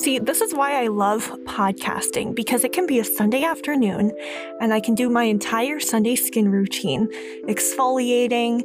See, this is why I love podcasting because it can be a Sunday afternoon and I can do my entire Sunday skin routine, exfoliating,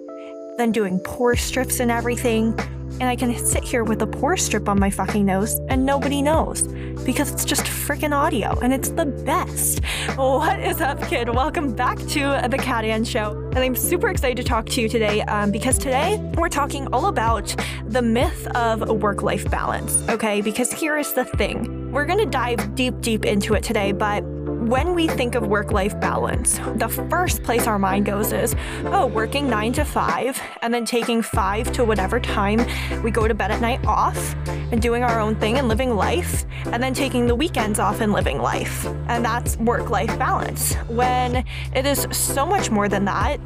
then doing pore strips and everything. And I can sit here with a pore strip on my fucking nose and nobody knows because it's just freaking audio and it's the best. What is up, kid? Welcome back to the Kat Ann Show. And I'm super excited to talk to you today um, because today we're talking all about the myth of work life balance. Okay, because here is the thing we're going to dive deep, deep into it today, but when we think of work life balance, the first place our mind goes is, oh, working nine to five and then taking five to whatever time we go to bed at night off and doing our own thing and living life, and then taking the weekends off and living life. And that's work life balance. When it is so much more than that,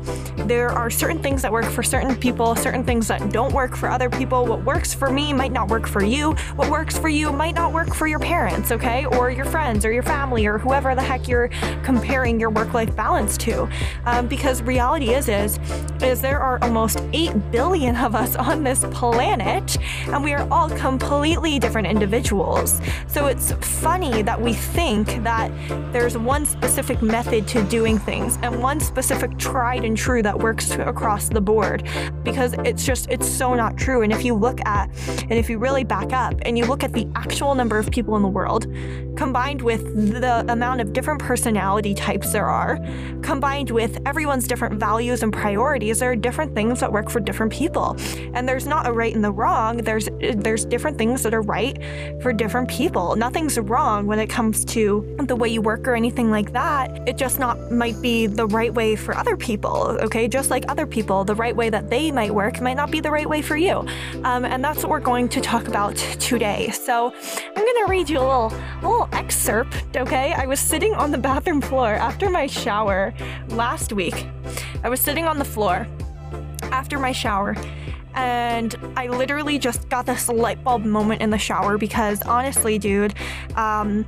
there are certain things that work for certain people, certain things that don't work for other people. What works for me might not work for you. What works for you might not work for your parents, okay? Or your friends or your family or whoever the heck you're comparing your work-life balance to. Um, because reality is, is, is there are almost 8 billion of us on this planet, and we are all completely different individuals. So it's funny that we think that there's one specific method to doing things and one specific tried and true that works across the board because it's just it's so not true and if you look at and if you really back up and you look at the actual number of people in the world combined with the amount of different personality types there are, combined with everyone's different values and priorities, there are different things that work for different people. And there's not a right and the wrong. There's there's different things that are right for different people. Nothing's wrong when it comes to the way you work or anything like that. It just not might be the right way for other people. Okay, just like other people, the right way that they might work might not be the right way for you. Um, and that's what we're going to talk about today. So I'm gonna read you a little little excerpt. Okay, I was sitting on the bathroom floor after my shower last week. I was sitting on the floor after my shower and I literally just got this light bulb moment in the shower because honestly, dude, um,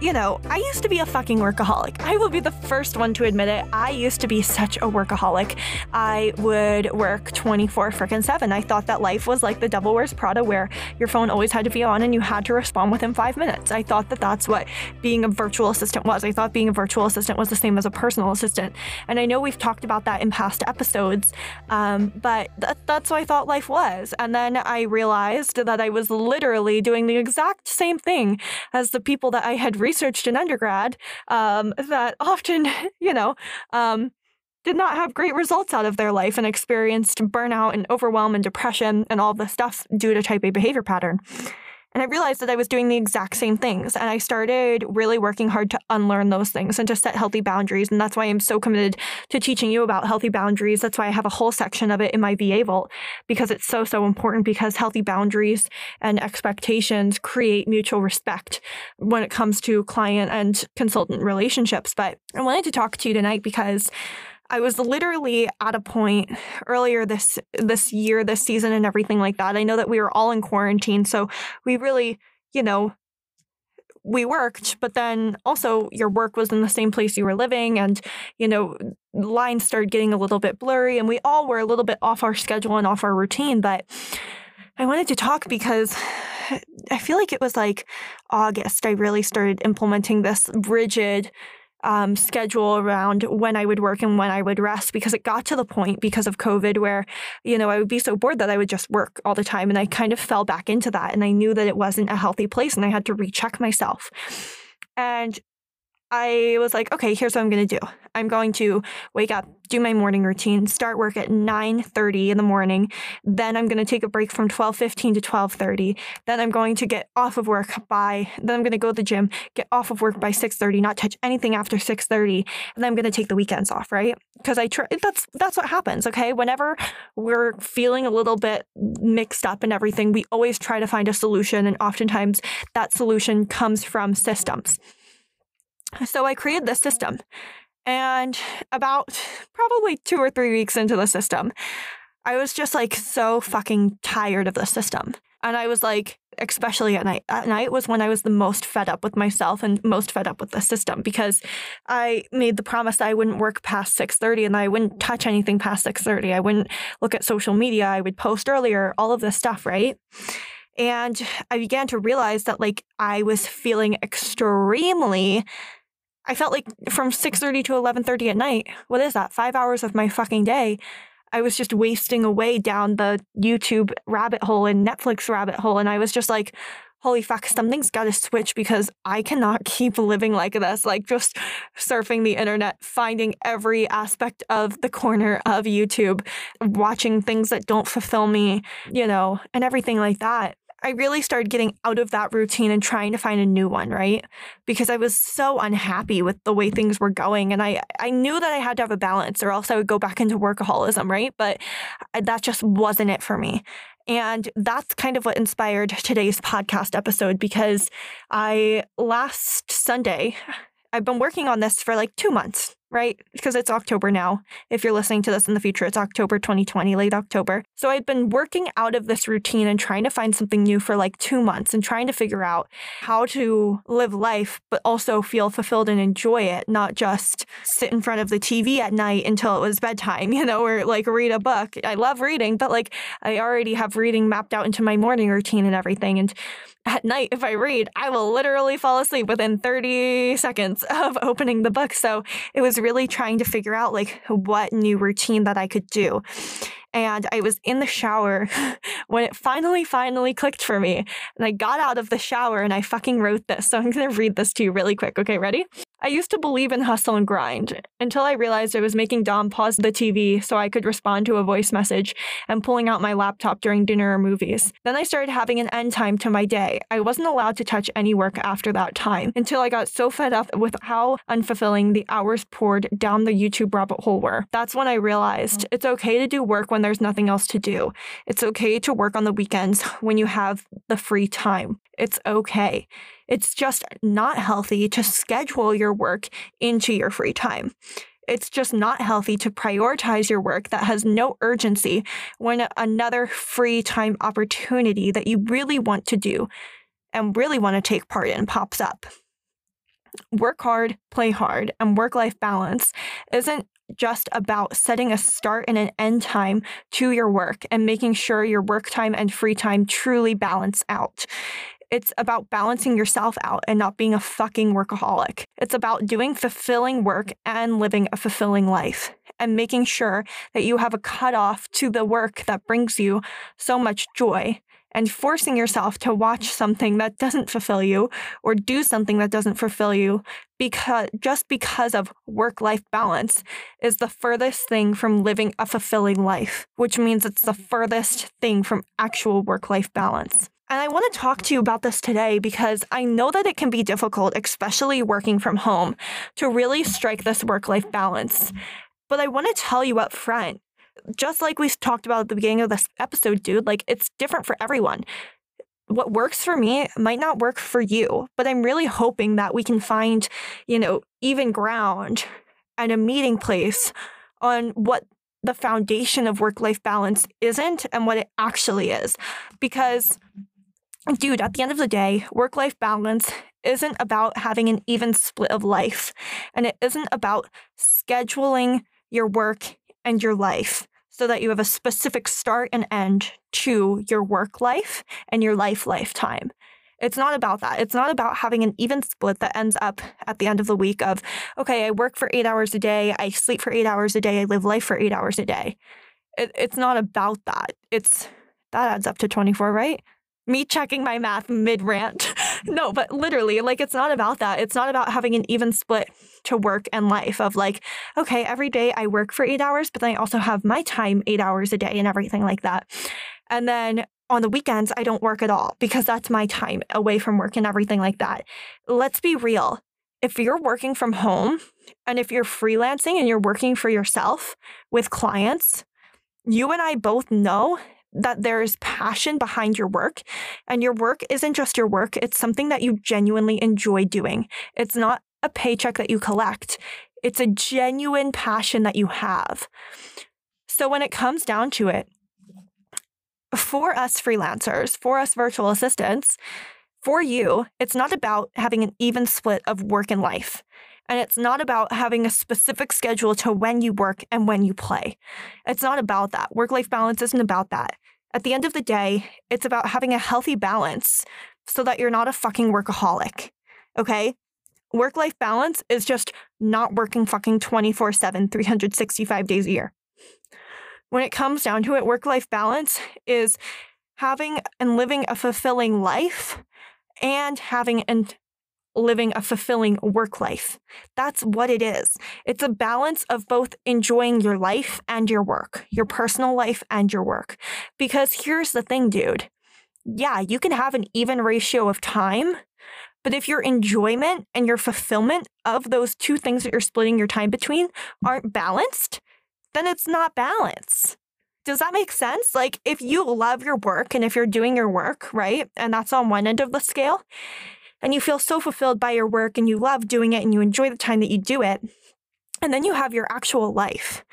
you know, I used to be a fucking workaholic. I will be the first one to admit it. I used to be such a workaholic. I would work 24 freaking 7. I thought that life was like the Devil Wears Prada where your phone always had to be on and you had to respond within five minutes. I thought that that's what being a virtual assistant was. I thought being a virtual assistant was the same as a personal assistant. And I know we've talked about that in past episodes, um, but th- that's what I thought life was. And then I realized that I was literally doing the exact same thing as the people that I had researched in undergrad um, that often, you know, um, did not have great results out of their life and experienced burnout and overwhelm and depression and all this stuff due to type A behavior pattern. And I realized that I was doing the exact same things. And I started really working hard to unlearn those things and to set healthy boundaries. And that's why I'm so committed to teaching you about healthy boundaries. That's why I have a whole section of it in my VA Vault because it's so, so important because healthy boundaries and expectations create mutual respect when it comes to client and consultant relationships. But I wanted to talk to you tonight because I was literally at a point earlier this this year, this season and everything like that. I know that we were all in quarantine, so we really, you know, we worked, but then also your work was in the same place you were living and, you know, lines started getting a little bit blurry and we all were a little bit off our schedule and off our routine, but I wanted to talk because I feel like it was like August I really started implementing this rigid um, schedule around when I would work and when I would rest because it got to the point because of COVID where, you know, I would be so bored that I would just work all the time. And I kind of fell back into that. And I knew that it wasn't a healthy place and I had to recheck myself. And I was like, okay, here's what I'm going to do. I'm going to wake up, do my morning routine, start work at 9:30 in the morning. Then I'm going to take a break from 12:15 to 12:30. Then I'm going to get off of work by then I'm going to go to the gym, get off of work by 6:30, not touch anything after 6:30, and then I'm going to take the weekends off, right? Because I try that's that's what happens, okay? Whenever we're feeling a little bit mixed up and everything, we always try to find a solution and oftentimes that solution comes from systems. So I created this system. And about probably two or three weeks into the system, I was just like so fucking tired of the system. And I was like, especially at night, at night was when I was the most fed up with myself and most fed up with the system because I made the promise that I wouldn't work past 6:30 and I wouldn't touch anything past 6:30. I wouldn't look at social media. I would post earlier, all of this stuff, right? And I began to realize that like I was feeling extremely I felt like from 6:30 to 11:30 at night, what is that? 5 hours of my fucking day. I was just wasting away down the YouTube rabbit hole and Netflix rabbit hole and I was just like holy fuck, something's got to switch because I cannot keep living like this. Like just surfing the internet, finding every aspect of the corner of YouTube, watching things that don't fulfill me, you know, and everything like that. I really started getting out of that routine and trying to find a new one, right? Because I was so unhappy with the way things were going. And I, I knew that I had to have a balance or else I would go back into workaholism, right? But uh, that just wasn't it for me. And that's kind of what inspired today's podcast episode because I last Sunday, I've been working on this for like two months right? Because it's October now. If you're listening to this in the future, it's October 2020, late October. So I'd been working out of this routine and trying to find something new for like two months and trying to figure out how to live life, but also feel fulfilled and enjoy it, not just sit in front of the TV at night until it was bedtime, you know, or like read a book. I love reading, but like I already have reading mapped out into my morning routine and everything. And at night, if I read, I will literally fall asleep within 30 seconds of opening the book. So it was really trying to figure out like what new routine that I could do. And I was in the shower when it finally, finally clicked for me. And I got out of the shower and I fucking wrote this. So I'm going to read this to you really quick. Okay, ready? I used to believe in hustle and grind until I realized I was making Dom pause the TV so I could respond to a voice message and pulling out my laptop during dinner or movies. Then I started having an end time to my day. I wasn't allowed to touch any work after that time until I got so fed up with how unfulfilling the hours poured down the YouTube rabbit hole were. That's when I realized it's okay to do work when there's nothing else to do. It's okay to work on the weekends when you have the free time. It's okay. It's just not healthy to schedule your work into your free time. It's just not healthy to prioritize your work that has no urgency when another free time opportunity that you really want to do and really want to take part in pops up. Work hard, play hard, and work life balance isn't just about setting a start and an end time to your work and making sure your work time and free time truly balance out. It's about balancing yourself out and not being a fucking workaholic. It's about doing fulfilling work and living a fulfilling life and making sure that you have a cutoff to the work that brings you so much joy and forcing yourself to watch something that doesn't fulfill you or do something that doesn't fulfill you because just because of work life balance is the furthest thing from living a fulfilling life, which means it's the furthest thing from actual work life balance. And I want to talk to you about this today because I know that it can be difficult, especially working from home, to really strike this work life balance. But I want to tell you up front just like we talked about at the beginning of this episode, dude, like it's different for everyone. What works for me might not work for you, but I'm really hoping that we can find, you know, even ground and a meeting place on what the foundation of work life balance isn't and what it actually is. Because, dude, at the end of the day, work life balance isn't about having an even split of life, and it isn't about scheduling your work and your life so that you have a specific start and end to your work life and your life lifetime. It's not about that. It's not about having an even split that ends up at the end of the week of, okay, I work for eight hours a day, I sleep for eight hours a day, I live life for eight hours a day. It, it's not about that. It's that adds up to 24, right? Me checking my math mid rant. no, but literally, like, it's not about that. It's not about having an even split to work and life of like, okay, every day I work for eight hours, but then I also have my time eight hours a day and everything like that. And then on the weekends, I don't work at all because that's my time away from work and everything like that. Let's be real. If you're working from home and if you're freelancing and you're working for yourself with clients, you and I both know that there's passion behind your work and your work isn't just your work, it's something that you genuinely enjoy doing. It's not a paycheck that you collect, it's a genuine passion that you have. So when it comes down to it, for us freelancers, for us virtual assistants, for you, it's not about having an even split of work and life. And it's not about having a specific schedule to when you work and when you play. It's not about that. Work life balance isn't about that. At the end of the day, it's about having a healthy balance so that you're not a fucking workaholic. Okay? Work life balance is just not working fucking 24 7, 365 days a year. When it comes down to it, work life balance is having and living a fulfilling life and having and living a fulfilling work life. That's what it is. It's a balance of both enjoying your life and your work, your personal life and your work. Because here's the thing, dude. Yeah, you can have an even ratio of time, but if your enjoyment and your fulfillment of those two things that you're splitting your time between aren't balanced, then it's not balance. Does that make sense? Like, if you love your work and if you're doing your work, right? And that's on one end of the scale, and you feel so fulfilled by your work and you love doing it and you enjoy the time that you do it. And then you have your actual life,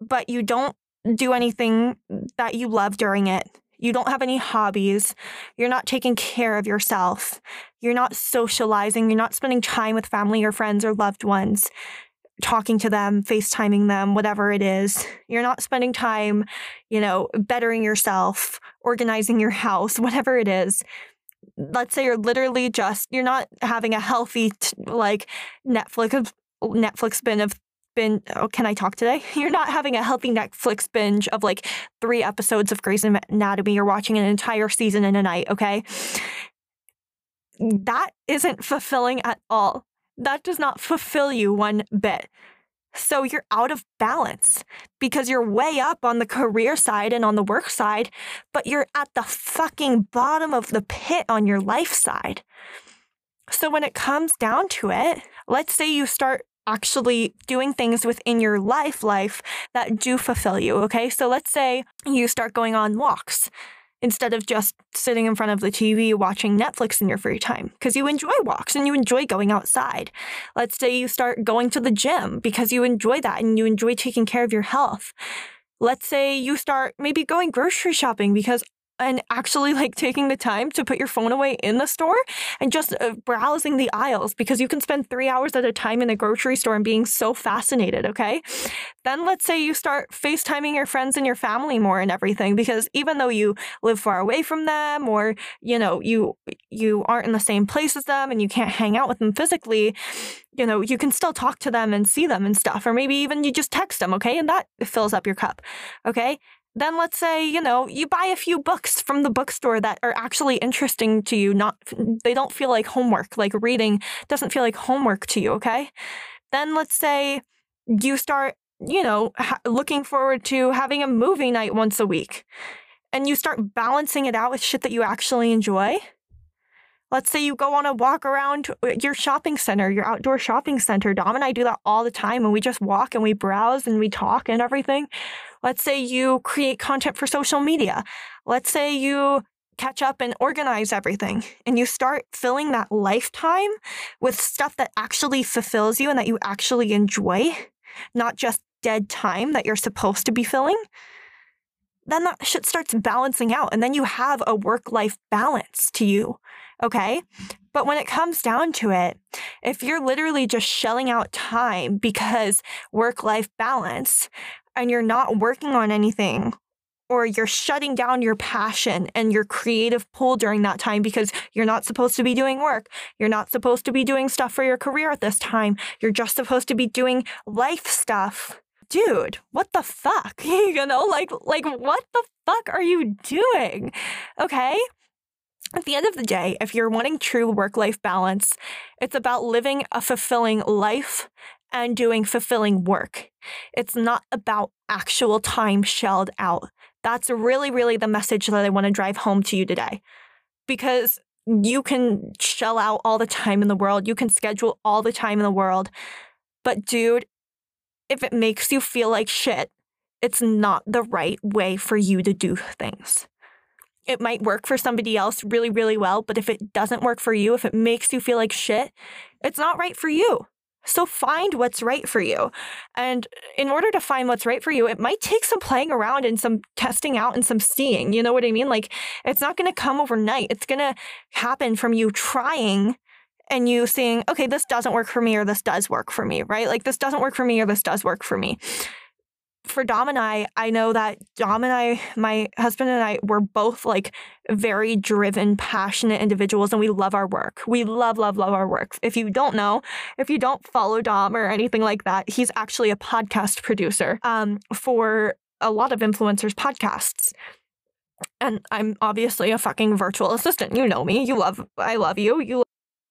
but you don't do anything that you love during it. You don't have any hobbies. You're not taking care of yourself. You're not socializing. You're not spending time with family or friends or loved ones, talking to them, FaceTiming them, whatever it is. You're not spending time, you know, bettering yourself, organizing your house, whatever it is let's say you're literally just you're not having a healthy t- like Netflix oh, Netflix binge of bin oh, can I talk today? You're not having a healthy Netflix binge of like three episodes of Grey's Anatomy. You're watching an entire season in a night, okay? That isn't fulfilling at all. That does not fulfill you one bit. So you're out of balance because you're way up on the career side and on the work side, but you're at the fucking bottom of the pit on your life side. So when it comes down to it, let's say you start actually doing things within your life life that do fulfill you, okay? So let's say you start going on walks instead of just sitting in front of the TV watching Netflix in your free time because you enjoy walks and you enjoy going outside. Let's say you start going to the gym because you enjoy that and you enjoy taking care of your health. Let's say you start maybe going grocery shopping because and actually like taking the time to put your phone away in the store and just uh, browsing the aisles because you can spend three hours at a time in a grocery store and being so fascinated, okay? Then let's say you start FaceTiming your friends and your family more and everything because even though you live far away from them or, you know, you you aren't in the same place as them and you can't hang out with them physically, you know, you can still talk to them and see them and stuff. Or maybe even you just text them, okay? And that fills up your cup, okay? Then let's say, you know, you buy a few books from the bookstore that are actually interesting to you, not they don't feel like homework, like reading doesn't feel like homework to you, okay? Then let's say you start, you know, ha- looking forward to having a movie night once a week. And you start balancing it out with shit that you actually enjoy. Let's say you go on a walk around uh, your shopping center, your outdoor shopping center. Dom and I do that all the time and we just walk and we browse and we talk and everything. Let's say you create content for social media. Let's say you catch up and organize everything and you start filling that lifetime with stuff that actually fulfills you and that you actually enjoy, not just dead time that you're supposed to be filling then that shit starts balancing out and then you have a work life balance to you. Okay. But when it comes down to it, if you're literally just shelling out time because work life balance and you're not working on anything or you're shutting down your passion and your creative pull during that time because you're not supposed to be doing work. You're not supposed to be doing stuff for your career at this time. You're just supposed to be doing life stuff dude, what the fuck? you know, like like what the fuck are you doing? Okay? At the end of the day, if you're wanting true work-life balance, it's about living a fulfilling life and doing fulfilling work. It's not about actual time shelled out. That's really, really the message that I want to drive home to you today. Because you can shell out all the time in the world, you can schedule all the time in the world. But, dude, if it makes you feel like shit, it's not the right way for you to do things. It might work for somebody else really, really well, but if it doesn't work for you, if it makes you feel like shit, it's not right for you. So find what's right for you. And in order to find what's right for you, it might take some playing around and some testing out and some seeing. You know what I mean? Like it's not going to come overnight. It's going to happen from you trying and you seeing, okay, this doesn't work for me or this does work for me, right? Like this doesn't work for me or this does work for me. for Dom and I, I know that Dom and I, my husband and I, we're both like very driven, passionate individuals and we love our work. We love, love, love our work. If you don't know, if you don't follow Dom or anything like that, he's actually a podcast producer um, for a lot of influencers' podcasts. And I'm obviously a fucking virtual assistant. You know me. You love, I love you. You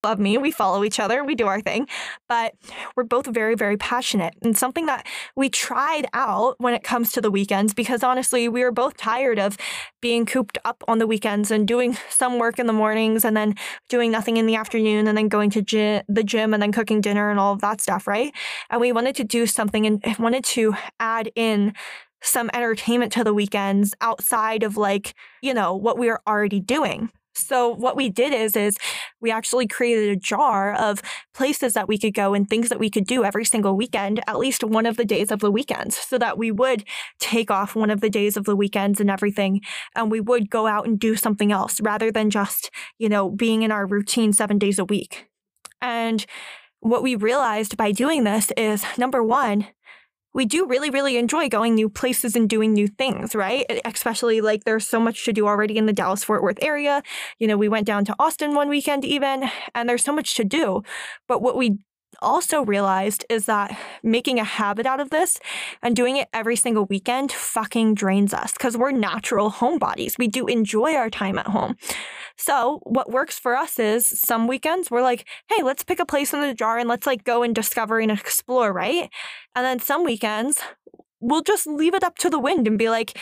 love me. We follow each other. We do our thing. But we're both very, very passionate. And something that we tried out when it comes to the weekends, because honestly, we were both tired of being cooped up on the weekends and doing some work in the mornings and then doing nothing in the afternoon and then going to gy- the gym and then cooking dinner and all of that stuff, right? And we wanted to do something and wanted to add in some entertainment to the weekends outside of like, you know, what we are already doing. So what we did is is we actually created a jar of places that we could go and things that we could do every single weekend, at least one of the days of the weekends, so that we would take off one of the days of the weekends and everything and we would go out and do something else rather than just, you know, being in our routine 7 days a week. And what we realized by doing this is number 1, we do really, really enjoy going new places and doing new things, right? Especially like there's so much to do already in the Dallas Fort Worth area. You know, we went down to Austin one weekend even, and there's so much to do. But what we also realized is that making a habit out of this and doing it every single weekend fucking drains us because we're natural homebodies. We do enjoy our time at home. So, what works for us is some weekends we're like, hey, let's pick a place in the jar and let's like go and discover and explore, right? And then some weekends we'll just leave it up to the wind and be like,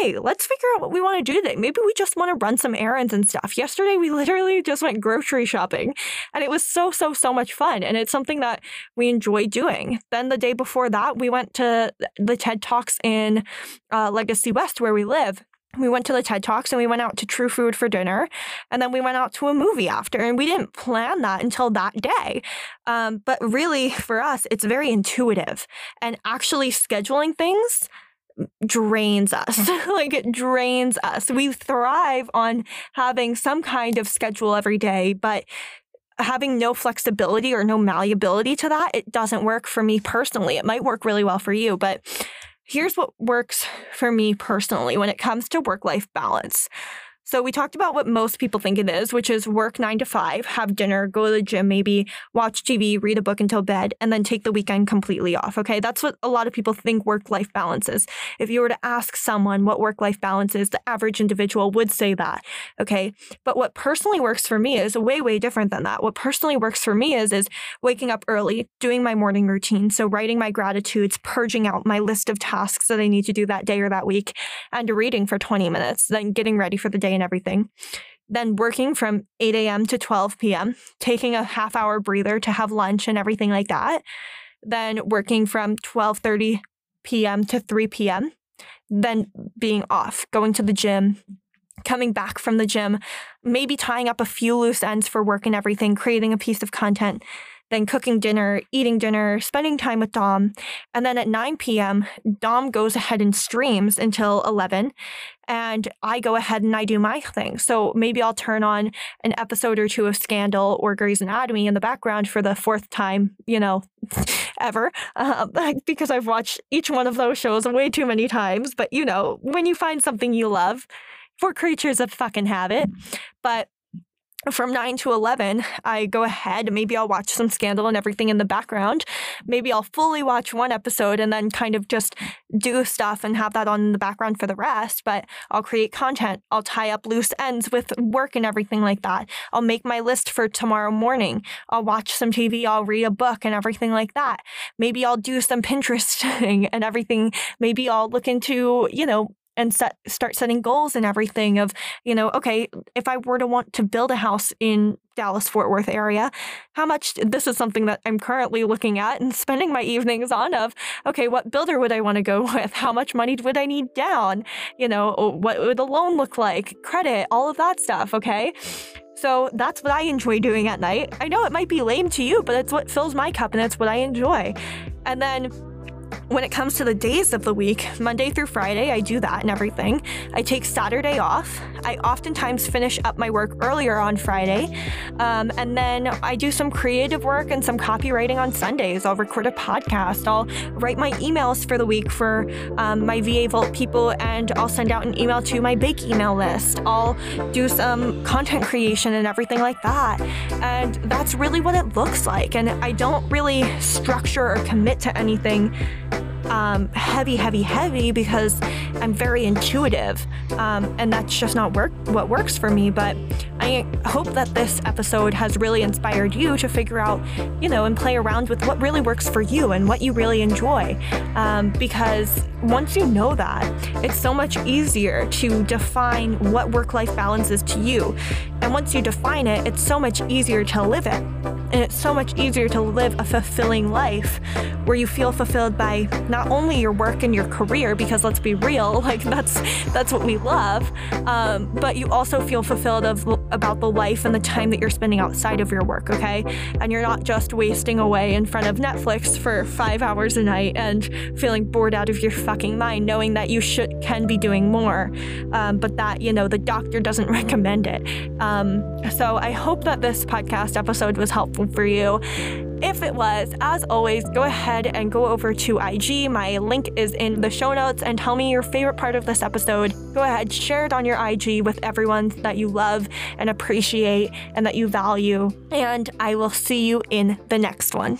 hey, let's figure out what we want to do today. Maybe we just want to run some errands and stuff. Yesterday, we literally just went grocery shopping and it was so, so, so much fun. And it's something that we enjoy doing. Then the day before that, we went to the TED Talks in uh, Legacy West, where we live we went to the TED Talks and we went out to True Food for dinner. And then we went out to a movie after. And we didn't plan that until that day. Um, but really, for us, it's very intuitive. And actually scheduling things drains us. like it drains us. We thrive on having some kind of schedule every day, but having no flexibility or no malleability to that, it doesn't work for me personally. It might work really well for you, but here's what works for me personally when it comes to work life balance. So we talked about what most people think it is, which is work nine to five, have dinner, go to the gym, maybe watch TV, read a book until bed, and then take the weekend completely off. Okay. That's what a lot of people think work life balance is. If you were to ask someone what work life balance is, the average individual would say that. Okay. But what personally works for me is way, way different than that. What personally works for me is, is waking up early, doing my morning routine. So writing my gratitudes, purging out my list of tasks that I need to do that day or that week, and reading for 20 minutes, then getting ready for the day and everything. Then working from 8 a.m. to 12 p.m., taking a half hour breather to have lunch and everything like that. Then working from 12:30 p.m. to 3 p.m. Then being off, going to the gym, coming back from the gym, maybe tying up a few loose ends for work and everything, creating a piece of content, then cooking dinner, eating dinner, spending time with Dom. And then at 9 p.m., Dom goes ahead and streams until 11. And I go ahead and I do my thing. So maybe I'll turn on an episode or two of Scandal or Grey's Anatomy in the background for the fourth time, you know, ever, uh, because I've watched each one of those shows way too many times. But, you know, when you find something you love, for creatures of fucking habit. But from 9 to 11, I go ahead. Maybe I'll watch some Scandal and everything in the background. Maybe I'll fully watch one episode and then kind of just do stuff and have that on in the background for the rest. But I'll create content. I'll tie up loose ends with work and everything like that. I'll make my list for tomorrow morning. I'll watch some TV. I'll read a book and everything like that. Maybe I'll do some Pinteresting and everything. Maybe I'll look into, you know, and set start setting goals and everything of you know okay if i were to want to build a house in dallas fort worth area how much this is something that i'm currently looking at and spending my evenings on of okay what builder would i want to go with how much money would i need down you know oh, what would the loan look like credit all of that stuff okay so that's what I enjoy doing at night. I know it might be lame to you, but it's what fills my cup and it's what I enjoy. And then when it comes to the days of the week, Monday through Friday, I do that and everything. I take Saturday off. I oftentimes finish up my work earlier on Friday. Um, and then I do some creative work and some copywriting on Sundays. I'll record a podcast. I'll write my emails for the week for um, my VA Vault people, and I'll send out an email to my bake email list. I'll do some content creation and everything like that. And that's really what it looks like. And I don't really structure or commit to anything um, heavy, heavy, heavy because I'm very intuitive, um, and that's just not work what works for me. But I hope that this episode has really inspired you to figure out, you know, and play around with what really works for you and what you really enjoy. Um, because once you know that, it's so much easier to define what work-life balance is to you. And once you define it, it's so much easier to live it. And it's so much easier to live a fulfilling life where you feel fulfilled by not only your work and your career, because let's be real, like that's that's what we love, um, but you also feel fulfilled of about the life and the time that you're spending outside of your work, okay? And you're not just wasting away in front of Netflix for five hours a night and feeling bored out of your fucking mind, knowing that you should can be doing more, um, but that you know the doctor doesn't recommend it. Um, so I hope that this podcast episode was helpful for you. If it was, as always, go ahead and go over to IG. My link is in the show notes and tell me your favorite part of this episode. Go ahead, share it on your IG with everyone that you love and appreciate and that you value. And I will see you in the next one.